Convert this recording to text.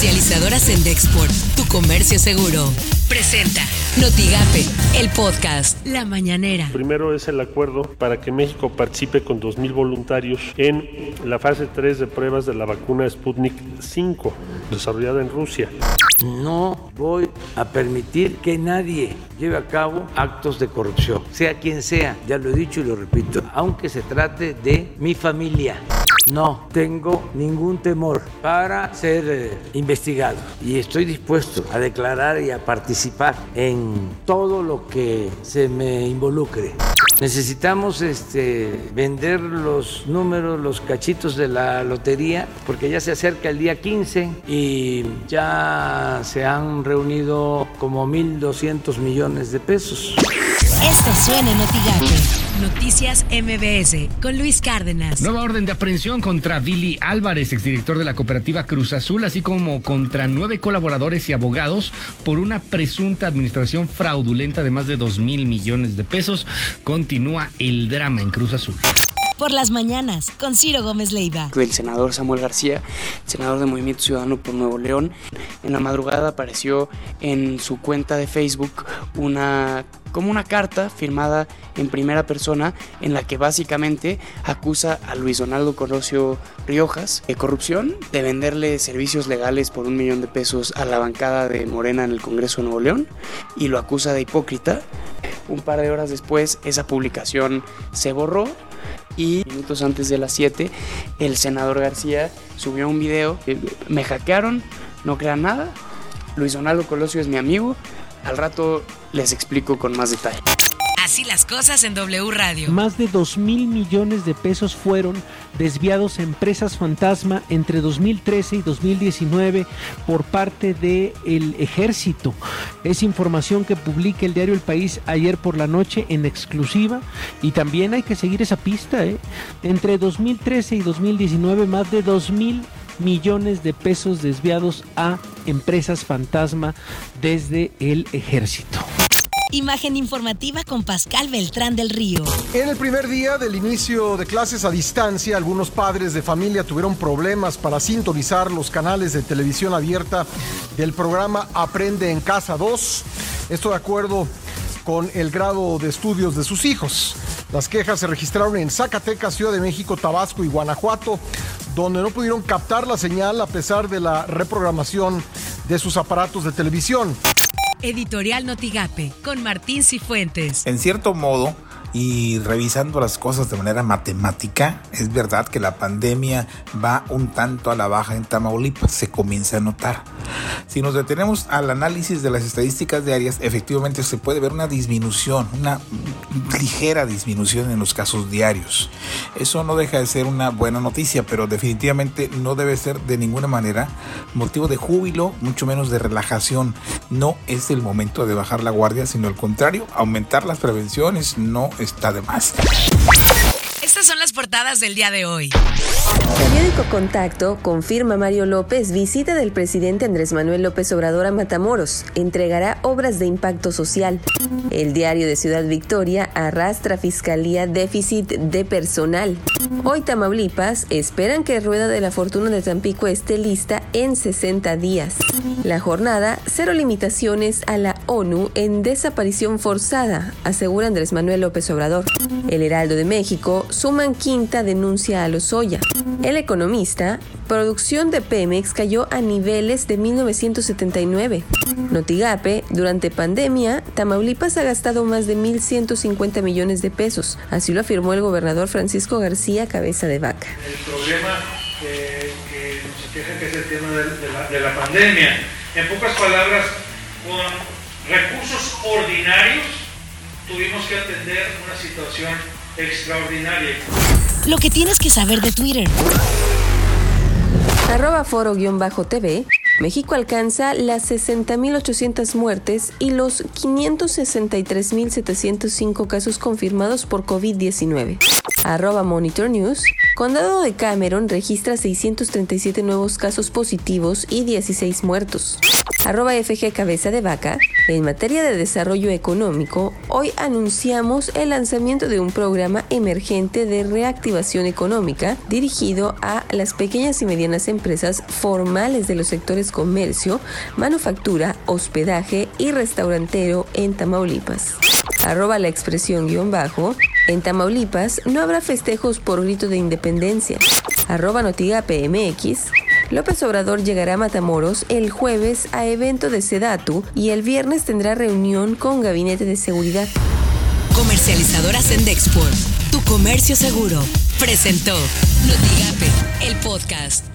Comercializadoras en Dexport, tu comercio seguro. Presenta Notigape, el podcast La Mañanera. Primero es el acuerdo para que México participe con 2.000 voluntarios en la fase 3 de pruebas de la vacuna Sputnik 5, desarrollada en Rusia. No voy a permitir que nadie lleve a cabo actos de corrupción, sea quien sea, ya lo he dicho y lo repito, aunque se trate de mi familia. No tengo ningún temor para ser eh, investigado y estoy dispuesto a declarar y a participar en todo lo que se me involucre. Necesitamos este, vender los números, los cachitos de la lotería, porque ya se acerca el día 15 y ya se han reunido como 1.200 millones de pesos. Esto suena en Noticias MBS con Luis Cárdenas. Nueva orden de aprehensión contra Billy Álvarez, exdirector de la cooperativa Cruz Azul, así como contra nueve colaboradores y abogados por una presunta administración fraudulenta de más de 2 mil millones de pesos. Continúa el drama en Cruz Azul por las mañanas con Ciro Gómez Leiva. El senador Samuel García, senador de Movimiento Ciudadano por Nuevo León, en la madrugada apareció en su cuenta de Facebook una como una carta firmada en primera persona en la que básicamente acusa a Luis Donaldo Colosio Riojas de corrupción, de venderle servicios legales por un millón de pesos a la bancada de Morena en el Congreso de Nuevo León y lo acusa de hipócrita. Un par de horas después esa publicación se borró y minutos antes de las 7 el senador García subió un video, me hackearon, no crean nada, Luis Donaldo Colosio es mi amigo, al rato les explico con más detalle. Así las cosas en W Radio. Más de 2 mil millones de pesos fueron desviados a empresas fantasma entre 2013 y 2019 por parte del ejército. Es información que publica el diario El País ayer por la noche en exclusiva y también hay que seguir esa pista. ¿eh? Entre 2013 y 2019 más de 2 mil millones de pesos desviados a empresas fantasma desde el ejército. Imagen informativa con Pascal Beltrán del Río. En el primer día del inicio de clases a distancia, algunos padres de familia tuvieron problemas para sintonizar los canales de televisión abierta del programa Aprende en Casa 2. Esto de acuerdo con el grado de estudios de sus hijos. Las quejas se registraron en Zacatecas, Ciudad de México, Tabasco y Guanajuato, donde no pudieron captar la señal a pesar de la reprogramación de sus aparatos de televisión. Editorial Notigape con Martín Cifuentes. En cierto modo, y revisando las cosas de manera matemática, es verdad que la pandemia va un tanto a la baja en Tamaulipas, comienza a notar. Si nos detenemos al análisis de las estadísticas diarias, efectivamente se puede ver una disminución, una ligera disminución en los casos diarios. Eso no deja de ser una buena noticia, pero definitivamente no debe ser de ninguna manera motivo de júbilo, mucho menos de relajación. No es el momento de bajar la guardia, sino al contrario, aumentar las prevenciones, no está de más. Son las portadas del día de hoy. Periódico Contacto confirma Mario López visita del presidente Andrés Manuel López Obrador a Matamoros. Entregará obras de impacto social. El diario de Ciudad Victoria arrastra Fiscalía déficit de personal. Hoy Tamaulipas esperan que Rueda de la Fortuna de Tampico esté lista en 60 días. La jornada, cero limitaciones a la ONU en desaparición forzada, asegura Andrés Manuel López Obrador. El Heraldo de México suman quinta denuncia a Lozoya. El economista, producción de Pemex cayó a niveles de 1979. Notigape, durante pandemia, Tamaulipas ha gastado más de 1.150 millones de pesos. Así lo afirmó el gobernador Francisco García Cabeza de Vaca. El problema que, nos que es el tema de la pandemia. En pocas palabras, recursos ordinarios tuvimos que atender una situación extraordinaria. Lo que tienes que saber de Twitter. Arroba foro-tv. México alcanza las 60.800 muertes y los 563.705 casos confirmados por COVID-19. Arroba Monitor News Condado de Cameron registra 637 nuevos casos positivos y 16 muertos. Arroba FG Cabeza de Vaca. En materia de desarrollo económico, hoy anunciamos el lanzamiento de un programa emergente de reactivación económica dirigido a las pequeñas y medianas empresas formales de los sectores comercio, manufactura, hospedaje y restaurantero en Tamaulipas. Arroba la expresión guion bajo. En Tamaulipas no habrá festejos por grito de independencia. Arroba Notiga PMX. López Obrador llegará a Matamoros el jueves a evento de Sedatu y el viernes tendrá reunión con Gabinete de Seguridad. Comercializadora Sendexport, tu comercio seguro, presentó Notigape, el podcast.